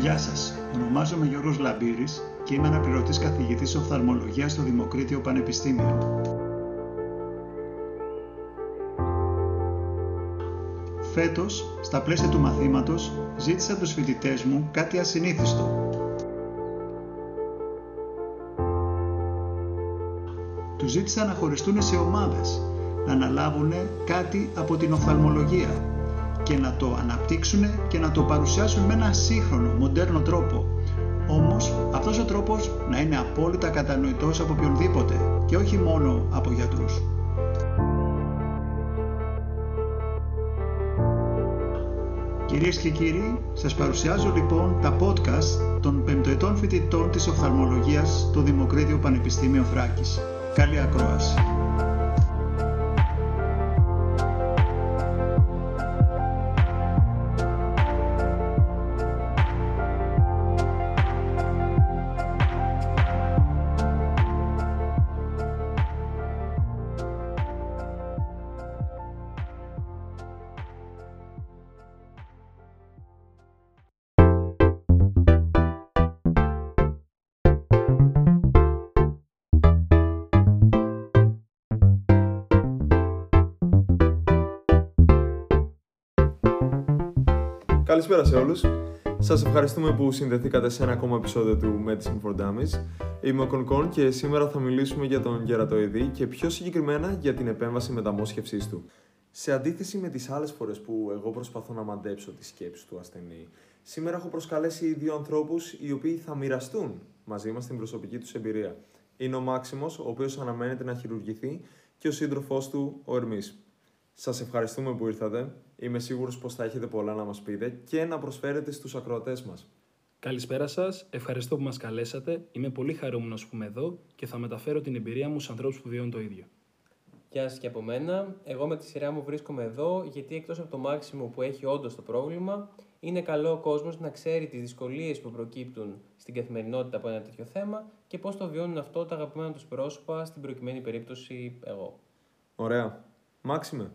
Γεια σας, ονομάζομαι Γιώργος Λαμπύρης και είμαι αναπληρωτής καθηγητής οφθαλμολογίας στο Δημοκρίτιο Πανεπιστήμιο. Φέτος, στα πλαίσια του μαθήματος, ζήτησα από τους φοιτητές μου κάτι ασυνήθιστο. Τους ζήτησα να χωριστούν σε ομάδες, να αναλάβουν κάτι από την οφθαλμολογία και να το αναπτύξουν και να το παρουσιάσουν με ένα σύγχρονο, μοντέρνο τρόπο. Όμως αυτός ο τρόπος να είναι απόλυτα κατανοητός από οποιονδήποτε και όχι μόνο από γιατρούς. Κυρίες και κύριοι, σας παρουσιάζω λοιπόν τα podcast των πεμπτοετών φοιτητών της οφθαλμολογίας στο Δημοκρίτιο Πανεπιστήμιο Θράκης. Καλή ακρόαση. Καλησπέρα σε όλους. Σας ευχαριστούμε που συνδεθήκατε σε ένα ακόμα επεισόδιο του Medicine for Dummies. Είμαι ο Κονκόν και σήμερα θα μιλήσουμε για τον γερατοειδή και πιο συγκεκριμένα για την επέμβαση μεταμόσχευσής του. Σε αντίθεση με τις άλλες φορές που εγώ προσπαθώ να μαντέψω τις σκέψεις του ασθενή, σήμερα έχω προσκαλέσει δύο ανθρώπους οι οποίοι θα μοιραστούν μαζί μας την προσωπική τους εμπειρία. Είναι ο Μάξιμος, ο οποίος αναμένεται να χειρουργηθεί, και ο σύντροφός του, ο Ερμής. Σας ευχαριστούμε που ήρθατε. Είμαι σίγουρος πως θα έχετε πολλά να μας πείτε και να προσφέρετε στους ακροατές μας. Καλησπέρα σας. Ευχαριστώ που μας καλέσατε. Είμαι πολύ χαρούμενος που είμαι εδώ και θα μεταφέρω την εμπειρία μου στους ανθρώπους που βιώνουν το ίδιο. Γεια σας και από μένα. Εγώ με τη σειρά μου βρίσκομαι εδώ γιατί εκτός από το μάξιμο που έχει όντως το πρόβλημα, είναι καλό ο κόσμος να ξέρει τις δυσκολίες που προκύπτουν στην καθημερινότητα από ένα τέτοιο θέμα και πώς το βιώνουν αυτό τα αγαπημένα τους πρόσωπα, στην προκειμένη περίπτωση εγώ. Ωραία. Μάξιμε,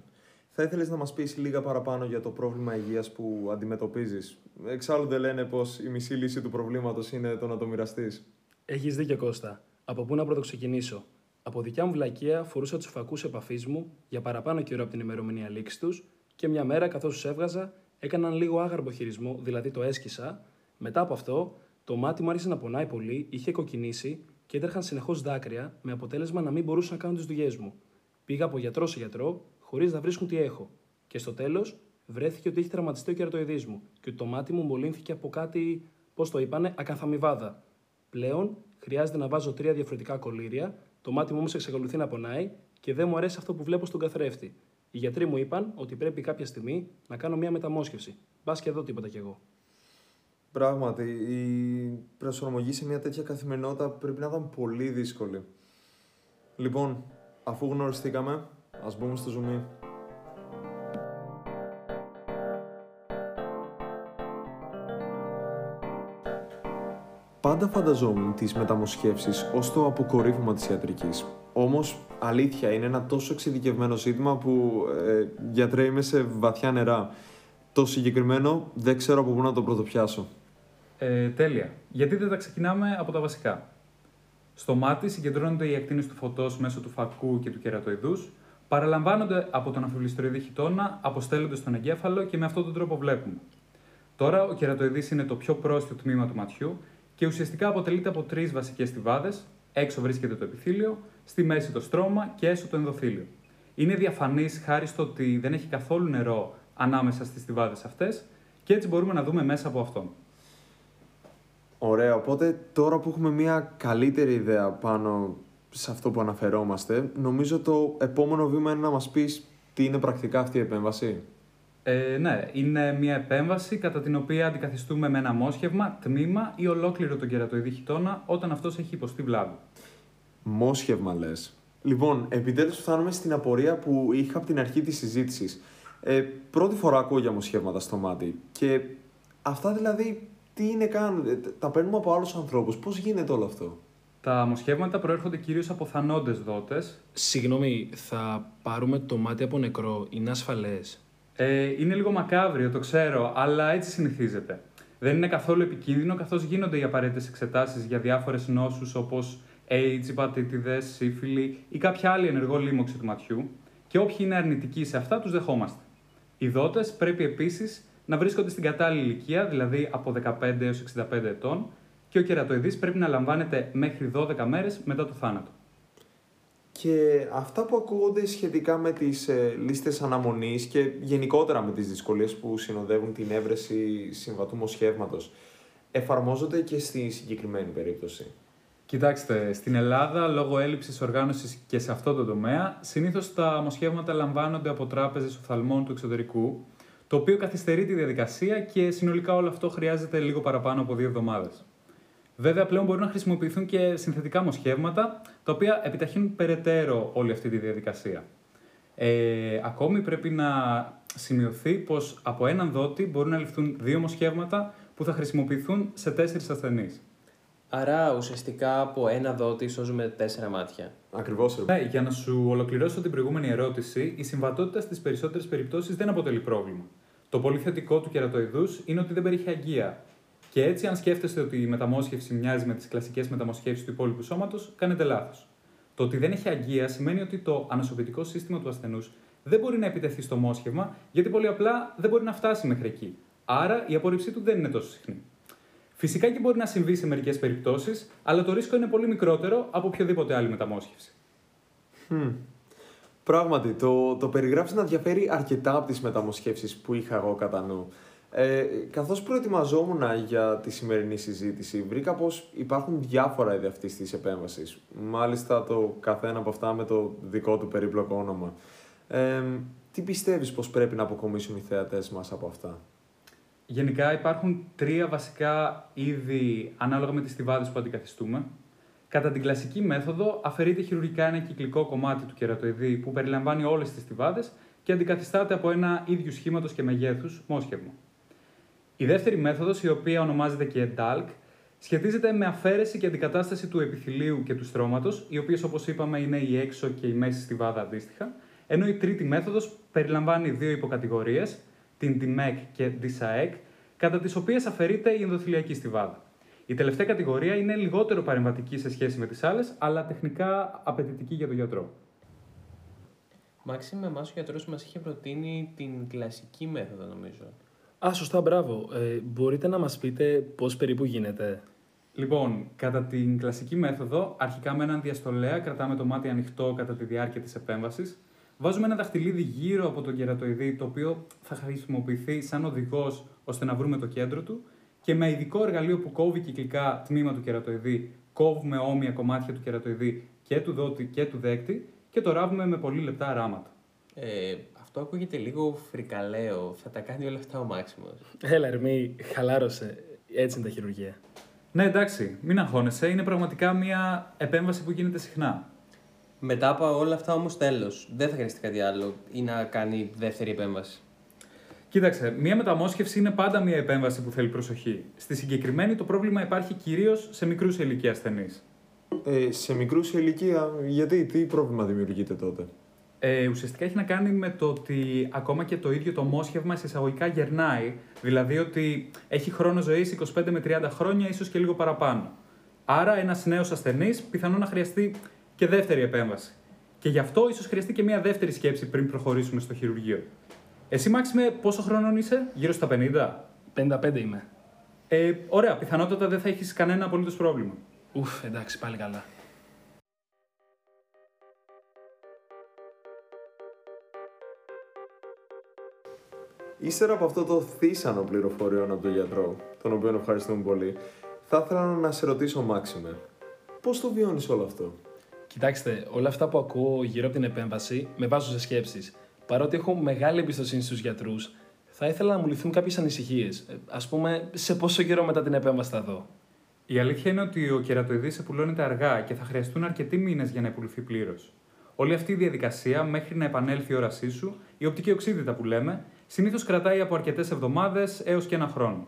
θα ήθελες να μας πεις λίγα παραπάνω για το πρόβλημα υγείας που αντιμετωπίζεις; Εξάλλου δεν λένε πως η μισή λύση του προβλήματος είναι το να το μοιραστείς. Έχεις δίκιο, Κώστα. Από πού να πρωτοξεκινήσω; Από δικιά μου βλακεία φορούσα τους φακούς επαφής μου για παραπάνω καιρό από την ημερομηνία λήξης τους και μια μέρα καθώς τους έβγαζα έκαναν λίγο άγαρμπο χειρισμό, δηλαδή το έσκησα. Μετά από αυτό, το μάτι μου άρχισε να πονάει πολύ, είχε κοκκινήσει και έτρεχαν συνεχώς δάκρυα με αποτέλεσμα να μην μπορούσα να κάνω τις δουλειές μου. Πήγα από γιατρό σε γιατρό χωρίς να βρίσκουν τι έχω. Και στο τέλος βρέθηκε ότι έχει τραυματιστεί ο κερατοειδή μου και ότι το μάτι μου μολύνθηκε από κάτι, πώς το είπανε, ακαθαμιβάδα. Πλέον χρειάζεται να βάζω τρία διαφορετικά κολλήρια, το μάτι μου όμως εξακολουθεί να πονάει και δεν μου αρέσει αυτό που βλέπω στον καθρέφτη. Οι γιατροί μου είπαν ότι πρέπει κάποια στιγμή να κάνω μια μεταμόσχευση. Μπα και εδώ τίποτα κι εγώ. Πράγματι, η προσαρμογή σε μια τέτοια καθημερινότητα πρέπει να ήταν πολύ δύσκολη. Λοιπόν, αφού γνωριστήκαμε, ας μπούμε στο zoom. Πάντα φανταζόμουν τις μεταμοσχεύσεις ως το αποκορύφωμα της ιατρικής. Όμως, αλήθεια, είναι ένα τόσο εξειδικευμένο ζήτημα που ε, γιατρέ είμαι σε βαθιά νερά. Το συγκεκριμένο δεν ξέρω από πού να το πρωτοπιάσω. Ε, τέλεια. Γιατί δεν τα ξεκινάμε από τα βασικά; Στο μάτι συγκεντρώνονται οι ακτίνες του φωτός μέσω του φακού και του κερατοειδούς, παραλαμβάνονται από τον αφιβληστηροειδή χιτώνα, αποστέλλονται στον εγκέφαλο και με αυτόν τον τρόπο βλέπουμε. Τώρα, ο κερατοειδής είναι το πιο πρόσθετο τμήμα του ματιού και ουσιαστικά αποτελείται από τρεις βασικές στιβάδες. Έξω βρίσκεται το επιθύλιο, στη μέση το στρώμα και έσω το ενδοθύλιο. Είναι διαφανής χάρη στο ότι δεν έχει καθόλου νερό ανάμεσα στις στιβάδες αυτές και έτσι μπορούμε να δούμε μέσα από αυτόν. Ωραία, οπότε τώρα που έχουμε μια καλύτερη ιδέα πάνω σε αυτό που αναφερόμαστε, νομίζω το επόμενο βήμα είναι να μας πεις τι είναι πρακτικά αυτή η επέμβαση. Ε, ναι, είναι μια επέμβαση κατά την οποία αντικαθιστούμε με ένα μόσχευμα, τμήμα ή ολόκληρο τον κερατοειδή χιτώνα όταν αυτός έχει υποστεί βλάβη. Μόσχευμα λες. Λοιπόν, επιτέλους φτάνουμε στην απορία που είχα από την αρχή της συζήτησης. Ε, πρώτη φορά ακούω για μοσχεύματα στο μάτι και αυτά δηλαδή τι είναι καν, ε, τα παίρνουμε από άλλους ανθρώπους, πώς γίνεται όλο αυτό; Τα μοσχεύματα προέρχονται κυρίως από θανόντες δότες. Συγγνώμη, θα πάρουμε το μάτι από νεκρό. Είναι ασφαλές. Ε, είναι λίγο μακάβριο, το ξέρω, αλλά έτσι συνηθίζεται. Δεν είναι καθόλου επικίνδυνο καθώς γίνονται οι απαραίτητες εξετάσεις για διάφορες νόσους όπως AIDS, υπατήτηδες, σύφυλλη ή κάποια άλλη ενεργό λίμωξη του ματιού και όποιοι είναι αρνητικοί σε αυτά τους δεχόμαστε. Οι δότες πρέπει επίσης να βρίσκονται στην κατάλληλη ηλικία, δηλαδή από 15 έως 65 ετών, και ο κερατοειδής πρέπει να λαμβάνεται μέχρι 12 μέρες μετά το θάνατο. Και αυτά που ακούγονται σχετικά με τις ε, λίστες αναμονής και γενικότερα με τις δυσκολίες που συνοδεύουν την έβρεση συμβατού μοσχεύματος, εφαρμόζονται και στη συγκεκριμένη περίπτωση; Κοιτάξτε, στην Ελλάδα, λόγω έλλειψης οργάνωσης και σε αυτό το τομέα, συνήθως τα μοσχεύματα λαμβάνονται από τράπεζες οφθαλμών του εξωτερικού, το οποίο καθυστερεί τη διαδικασία και συνολικά όλο αυτό χρειάζεται λίγο παραπάνω από δύο εβδομάδες. Βέβαια, πλέον μπορούν να χρησιμοποιηθούν και συνθετικά μοσχεύματα, τα οποία επιταχύνουν περαιτέρω όλη αυτή τη διαδικασία. Ε, ακόμη πρέπει να σημειωθεί πως από έναν δότη μπορούν να ληφθούν δύο μοσχεύματα που θα χρησιμοποιηθούν σε τέσσερις ασθενείς. Άρα ουσιαστικά από ένα δότη σώζουμε τέσσερα μάτια. Ακριβώς. Ναι, για να σου ολοκληρώσω την προηγούμενη ερώτηση, η συμβατότητα στις περισσότερες περιπτώσεις δεν αποτελεί πρόβλημα. Το πολύ θετικό του κερατοειδούς είναι ότι δεν περιέχει αγγεία. Και έτσι, αν σκέφτεστε ότι η μεταμόσχευση μοιάζει με τις κλασικές μεταμοσχεύσεις του υπόλοιπου σώματος, κάνετε λάθος. Το ότι δεν έχει αγγεία σημαίνει ότι το ανασωπητικό σύστημα του ασθενούς δεν μπορεί να επιτεθεί στο μόσχευμα, γιατί πολύ απλά δεν μπορεί να φτάσει μέχρι εκεί. Άρα η απόρριψή του δεν είναι τόσο συχνή. Φυσικά και μπορεί να συμβεί σε μερικές περιπτώσεις, αλλά το ρίσκο είναι πολύ μικρότερο από οποιοδήποτε άλλη μεταμόσχευση. Hm. Πράγματι, το, το περιγράφεις να διαφέρει αρκετά από τις μεταμοσχεύσεις που είχα εγώ κατά νου. Ε, καθώς προετοιμαζόμουν για τη σημερινή συζήτηση, βρήκα πως υπάρχουν διάφορα είδη αυτής της επέμβασης. Μάλιστα το καθένα από αυτά με το δικό του περίπλοκο όνομα. Ε, τι πιστεύεις πως πρέπει να αποκομίσουν οι θεατές μας από αυτά; Γενικά υπάρχουν τρία βασικά είδη ανάλογα με τις στιβάδες που αντικαθιστούμε. Κατά την κλασική μέθοδο αφαιρείται χειρουργικά ένα κυκλικό κομμάτι του κερατοειδή που περιλαμβάνει όλες τις στιβάδες και αντικαθιστάται από ένα ίδιου σχήματος και μεγέθους μόσχευμα. Η δεύτερη μέθοδος, η οποία ονομάζεται και DALK, σχετίζεται με αφαίρεση και αντικατάσταση του επιθυλίου και του στρώματος, οι οποίες όπως είπαμε είναι η έξω και η μέση στιβάδα αντίστοιχα, ενώ η τρίτη μέθοδος περιλαμβάνει δύο υποκατηγορίες, την DIMEC και DISAEC, κατά τις οποίες αφαιρείται η ενδοθυλιακή στιβάδα. Η τελευταία κατηγορία είναι λιγότερο παρεμβατική σε σχέση με τις άλλες, αλλά τεχνικά απαιτητική για τον γιατρό. Μάξιμ, εμάς ο γιατρός μας είχε προτείνει την κλασική μέθοδο νομίζω. Α, σωστά, μπράβο. Ε, μπορείτε να μας πείτε πώς περίπου γίνεται; Λοιπόν, κατά την κλασική μέθοδο, αρχικά με έναν διαστολέα κρατάμε το μάτι ανοιχτό κατά τη διάρκεια της επέμβασης. Βάζουμε ένα δαχτυλίδι γύρω από τον κερατοειδή, το οποίο θα χρησιμοποιηθεί σαν οδηγός ώστε να βρούμε το κέντρο του. Και με ειδικό εργαλείο που κόβει κυκλικά τμήμα του κερατοειδή, κόβουμε όμοια κομμάτια του κερατοειδή και του δότη και του δέκτη και το ράβουμε με πολύ λεπτά ράματα. Ε, αυτό ακούγεται λίγο φρικαλαίο. Θα τα κάνει όλα αυτά ο Μάξιμος. Έλα, Ερμή, χαλάρωσε. Έτσι είναι τα χειρουργία. Ναι, εντάξει, μην αγχώνεσαι. Είναι πραγματικά μια επέμβαση που γίνεται συχνά. Μετά από όλα αυτά όμως τέλος. Δεν θα χρειαστεί κάτι άλλο ή να κάνει δεύτερη επέμβαση. Κοίταξε, μια μεταμόσχευση είναι πάντα μια επέμβαση που θέλει προσοχή. Στη συγκεκριμένη το πρόβλημα υπάρχει κυρίως σε μικρούς ηλικία ασθενείς. Ε, σε μικρούς σε ηλικία, γιατί, τι πρόβλημα δημιουργείται τότε; Ε, ουσιαστικά έχει να κάνει με το ότι ακόμα και το ίδιο το μόσχευμα σε εισαγωγικά γερνάει. Δηλαδή ότι έχει χρόνο ζωής 25 με 30 χρόνια, ίσως και λίγο παραπάνω. Άρα ένας νέος ασθενής πιθανόν να χρειαστεί και δεύτερη επέμβαση. Και γι' αυτό ίσως χρειαστεί και μια δεύτερη σκέψη πριν προχωρήσουμε στο χειρουργείο. Εσύ, Μάξιμε, πόσο χρόνο είσαι, γύρω στα 50. 55 είμαι. Ε, ωραία, πιθανότατα δεν θα έχεις κανένα απολύτως πρόβλημα. Ουφ, εντάξει, πάλι καλά. Ύστερα από αυτό το θύσανο πληροφοριών από τον γιατρό, τον οποίο ευχαριστούμε πολύ, θα ήθελα να σε ρωτήσω, Μάξιμε, πώς το βιώνεις όλο αυτό; Κοιτάξτε, όλα αυτά που ακούω γύρω από την επέμβαση με βάζουν σε σκέψεις. Παρότι έχω μεγάλη εμπιστοσύνη στους γιατρούς, θα ήθελα να μου λυθούν κάποιες ανησυχίες. Α πούμε, σε πόσο καιρό μετά την επέμβαση θα δω; Η αλήθεια είναι ότι ο κερατοειδής επουλώνεται αργά και θα χρειαστούν αρκετοί μήνες για να επουληθεί πλήρως. Όλη αυτή η διαδικασία μέχρι να επανέλθει η όρασή σου, η οπτική οξύτητα που λέμε, συνήθως κρατάει από αρκετές εβδομάδες έως και ένα χρόνο.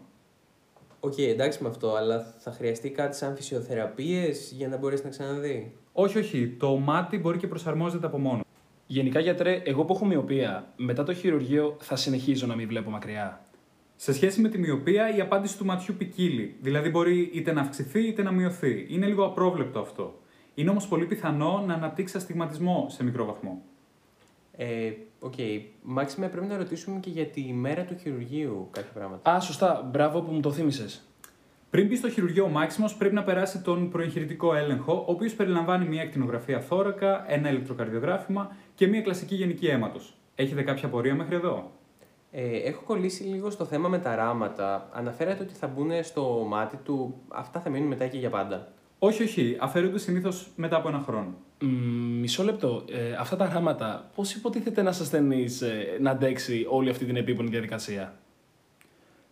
Οκ, εντάξει με αυτό, αλλά θα χρειαστεί κάτι σαν φυσιοθεραπείες για να μπορέσει να ξαναδεί; Όχι, όχι. Το μάτι μπορεί και προσαρμόζεται από μόνο. Γενικά, γιατρέ, εγώ που έχω μυωπία, μετά το χειρουργείο θα συνεχίζω να μην βλέπω μακριά. Σε σχέση με τη μυωπία, η απάντηση του ματιού ποικίλει. Δηλαδή, μπορεί είτε να αυξηθεί είτε να μειωθεί. Είναι λίγο απρόβλεπτο αυτό. Είναι όμως πολύ πιθανό να αναπτύξει αστιγματισμό σε μικρό βαθμό. Ε, OK. Okay. Μάξιμε, πρέπει να ρωτήσουμε και για τη μέρα του χειρουργείου κάποια πράγματα. Α, σωστά. Μπράβο που μου το θύμισες. Πριν μπει στο χειρουργείο, ο Μάξιμος πρέπει να περάσει τον προεγχειρητικό έλεγχο, ο οποίος περιλαμβάνει μια ακτινογραφία θώρακα, ένα ηλεκτροκαρδιογράφημα και μια κλασική γενική αίματος. Έχετε κάποια πορεία μέχρι εδώ; Ε, έχω κολλήσει λίγο στο θέμα με τα ράματα. Αναφέρατε ότι θα μπουν στο μάτι του. Αυτά θα μείνουν μετά και για πάντα. Όχι, όχι. Αφαιρούνται συνήθως μετά από ένα χρόνο. Μ, μισό λεπτό. Ε, αυτά τα γράμματα, πώς υποτίθεται ένα ασθενή ε, να αντέξει όλη αυτή την επίπονη διαδικασία;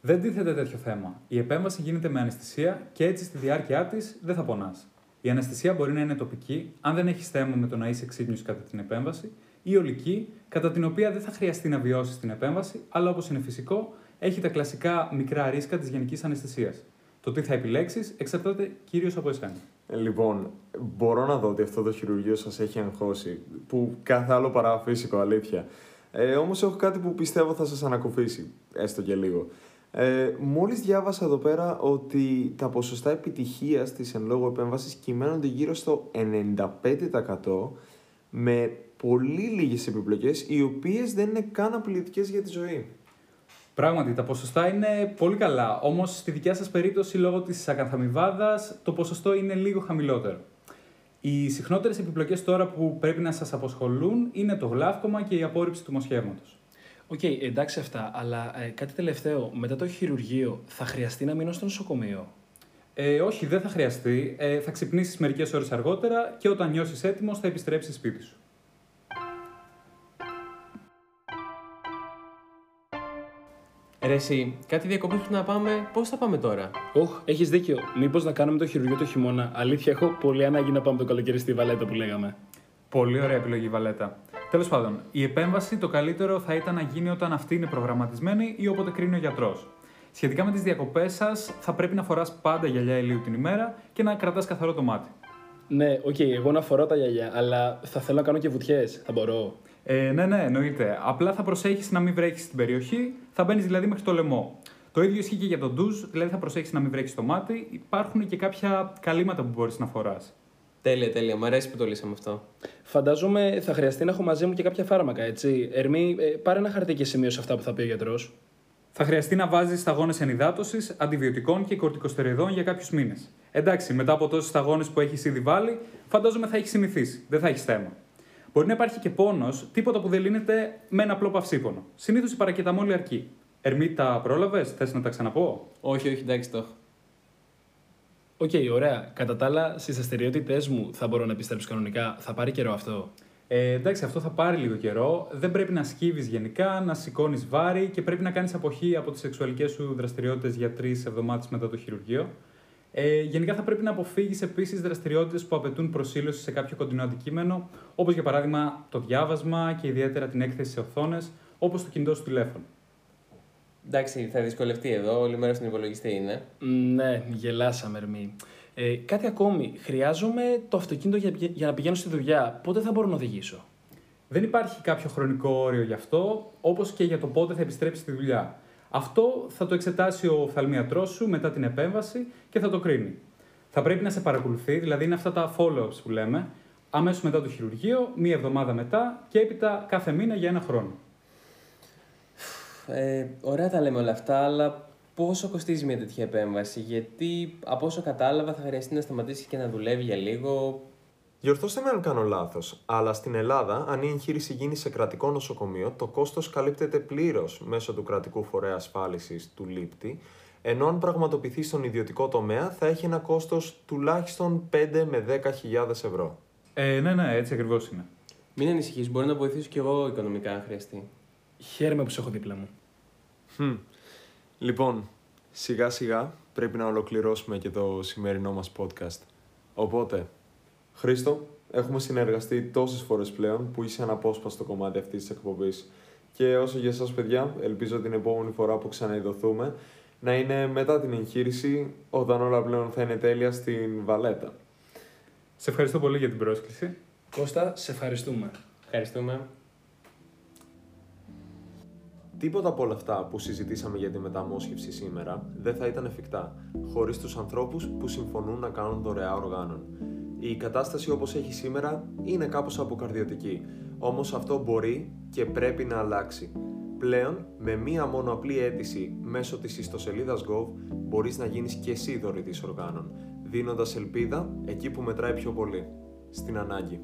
Δεν τίθεται τέτοιο θέμα. Η επέμβαση γίνεται με αναισθησία και έτσι στη διάρκεια της δεν θα πονάς. Η αναισθησία μπορεί να είναι τοπική, αν δεν έχει θέμα με το να είσαι ξύπνιος κατά την επέμβαση, ή ολική, κατά την οποία δεν θα χρειαστεί να βιώσεις την επέμβαση, αλλά όπως είναι φυσικό, έχει τα κλασικά μικρά ρίσκα της γενικής αναισθησίας. Το τι θα επιλέξεις εξαρτάται κυρίως από εσένα. Ε, Λοιπόν, μπορώ να δω ότι αυτό το χειρουργείο σας έχει αγχώσει, που κάθε άλλο παρά φύσικο, αλήθεια. Ε, όμως έχω κάτι που πιστεύω θα σας ανακουφίσει, έστω και λίγο. Ε, μόλις διάβασα εδώ πέρα ότι τα ποσοστά επιτυχίας της εν λόγω επέμβασης κυμαίνονται γύρω στο 95% με πολύ λίγες επιπλοκές, οι οποίες δεν είναι καν απειλητικές για τη ζωή. Πράγματι, τα ποσοστά είναι πολύ καλά. Όμως, στη δικιά σας περίπτωση, λόγω της ακαθαμιβάδας, το ποσοστό είναι λίγο χαμηλότερο. Οι συχνότερες επιπλοκές τώρα που πρέπει να σας απασχολούν είναι το γλαύκωμα και η απόρριψη του μοσχεύματος. Οκ, εντάξει αυτά, αλλά ε, κάτι τελευταίο. Μετά το χειρουργείο, θα χρειαστεί να μείνω στο νοσοκομείο; Ε, όχι, δεν θα χρειαστεί. Ε, θα ξυπνήσεις μερικές ώρες αργότερα και όταν νιώσεις έτοιμος θα επιστρέψεις σπίτι σου. Ρε, εσύ, κάτι διακοπές πρέπει να πάμε. Πώς θα πάμε τώρα; Όχ, έχεις δίκιο. Μήπως να κάνουμε το χειρουργείο το χειμώνα. Αλήθεια, έχω πολύ ανάγκη να πάμε το καλοκαίρι στη Βαλέτα που λέγαμε. Πολύ ωραία επιλογή, Βαλέτα. Τέλος πάντων, η επέμβαση το καλύτερο θα ήταν να γίνει όταν αυτή είναι προγραμματισμένη ή όποτε κρίνει ο γιατρός. Σχετικά με τις διακοπές σας, θα πρέπει να φοράς πάντα γυαλιά ηλίου την ημέρα και να κρατάς καθαρό το μάτι. Ναι, οκ, εγώ να φοράω τα γυαλιά, αλλά θα θέλω να κάνω και βουτιές. Θα μπορώ. Ε, ναι, ναι, εννοείται. Απλά θα προσέχεις να μην βρέχεις στην περιοχή, θα μπαίνεις δηλαδή μέχρι το λαιμό. Το ίδιο ισχύει και για το ντουζ, δηλαδή θα προσέχεις να μην βρέχει το μάτι. Υπάρχουν και κάποια καλύμματα που μπορείς να φοράς. Τέλεια, τέλεια. Μ' αρέσει που το λύσαμε αυτό. Φαντάζομαι θα χρειαστεί να έχω μαζί μου και κάποια φάρμακα, έτσι. Ερμή, ε, πάρε ένα χαρτί και σημείωσε αυτά που θα πει ο γιατρός. Θα χρειαστεί να βάζεις σταγόνες ενυδάτωσης, αντιβιωτικών και κορτικοστεριδών για κάποιους μήνες. Εντάξει, μετά από τόσες σταγόνες που έχεις ήδη βάλει, φαντάζομαι θα έχεις συνηθίσει. Δεν θα έχεις θέμα. Μπορεί να υπάρχει και πόνος, τίποτα που δεν λύνεται με ένα απλό παυσίπονο. Συνήθως η παρακεταμόλη αρκεί. Ερμή, τα πρόλαβες, θες να τα ξαναπώ; Όχι, όχι, εντάξει, το έχω. Οκ, ωραία. Κατά τα άλλα, στις δραστηριότητές μου θα μπορώ να επιστρέψω κανονικά. Θα πάρει καιρό αυτό; Ε, εντάξει, αυτό θα πάρει λίγο καιρό. Δεν πρέπει να σκύβεις γενικά, να σηκώνεις βάρη και πρέπει να κάνεις αποχή από τις σεξουαλικές σου δραστηριότητες για τρεις εβδομάδες μετά το χειρουργείο. Ε, γενικά θα πρέπει να αποφύγεις επίσης δραστηριότητες που απαιτούν προσήλωση σε κάποιο κοντινό αντικείμενο, όπως για παράδειγμα το διάβασμα και ιδιαίτερα την έκθεση σε οθόνες, όπως το κινητό σου τηλέφωνο. Εντάξει, θα δυσκολευτεί εδώ. Όλη μέρα στον υπολογιστή είναι. Μ, Ναι, γελάσαμε, Ερμή. Ε, κάτι ακόμη. Χρειάζομαι το αυτοκίνητο για, για να πηγαίνω στη δουλειά. Πότε θα μπορώ να οδηγήσω; Δεν υπάρχει κάποιο χρονικό όριο γι' αυτό, όπως και για το πότε θα επιστρέψεις στη δουλειά. Αυτό θα το εξετάσει ο οφθαλμίατρό σου μετά την επέμβαση και θα το κρίνει. Θα πρέπει να σε παρακολουθεί, δηλαδή είναι αυτά τα follow-ups που λέμε, αμέσως μετά το χειρουργείο, μία εβδομάδα μετά και έπειτα κάθε μήνα για ένα χρόνο. Ε, ωραία τα λέμε όλα αυτά, αλλά πόσο κοστίζει μια τέτοια επέμβαση; Γιατί από όσο κατάλαβα θα χρειαστεί να σταματήσεις και να δουλεύεις για λίγο. Διορθώστε με αν κάνω λάθος, αλλά στην Ελλάδα, αν η εγχείρηση γίνει σε κρατικό νοσοκομείο, το κόστος καλύπτεται πλήρως μέσω του κρατικού φορέα ασφάλισης του λήπτη, ενώ αν πραγματοποιηθεί στον ιδιωτικό τομέα θα έχει ένα κόστος τουλάχιστον 5 με 10.000 ευρώ. Ε, ναι, ναι, έτσι ακριβώς είναι. Μην ανησυχείς, μπορεί να βοηθήσω κι εγώ οικονομικά αν χρειαστεί. Χαίρομαι που σε έχω δίπλα μου. Χμ. Λοιπόν, σιγά σιγά πρέπει να ολοκληρώσουμε και το σημερινό μας podcast. Οπότε, Χρήστο, έχουμε συνεργαστεί τόσες φορές πλέον που είσαι αναπόσπαστο κομμάτι αυτής της εκπομπής. Και όσο για εσάς παιδιά, ελπίζω την επόμενη φορά που ξαναειδωθούμε να είναι μετά την εγχείρηση, όταν όλα πλέον θα είναι τέλεια στην Βαλέτα. Σε ευχαριστώ πολύ για την πρόσκληση. Κώστα, σε ευχαριστούμε. Ευχαριστούμε. Τίποτα από όλα αυτά που συζητήσαμε για τη μεταμόσχευση σήμερα δεν θα ήταν εφικτά χωρίς τους ανθρώπους που συμφωνούν να κάνουν δωρεά οργάνων. Η κατάσταση όπως έχει σήμερα είναι κάπως αποκαρδιωτική, όμως αυτό μπορεί και πρέπει να αλλάξει. Πλέον, με μία μόνο απλή αίτηση μέσω της ιστοσελίδας Gov, μπορείς να γίνεις και εσύ δωρητής οργάνων, δίνοντας ελπίδα εκεί που μετράει πιο πολύ, στην ανάγκη.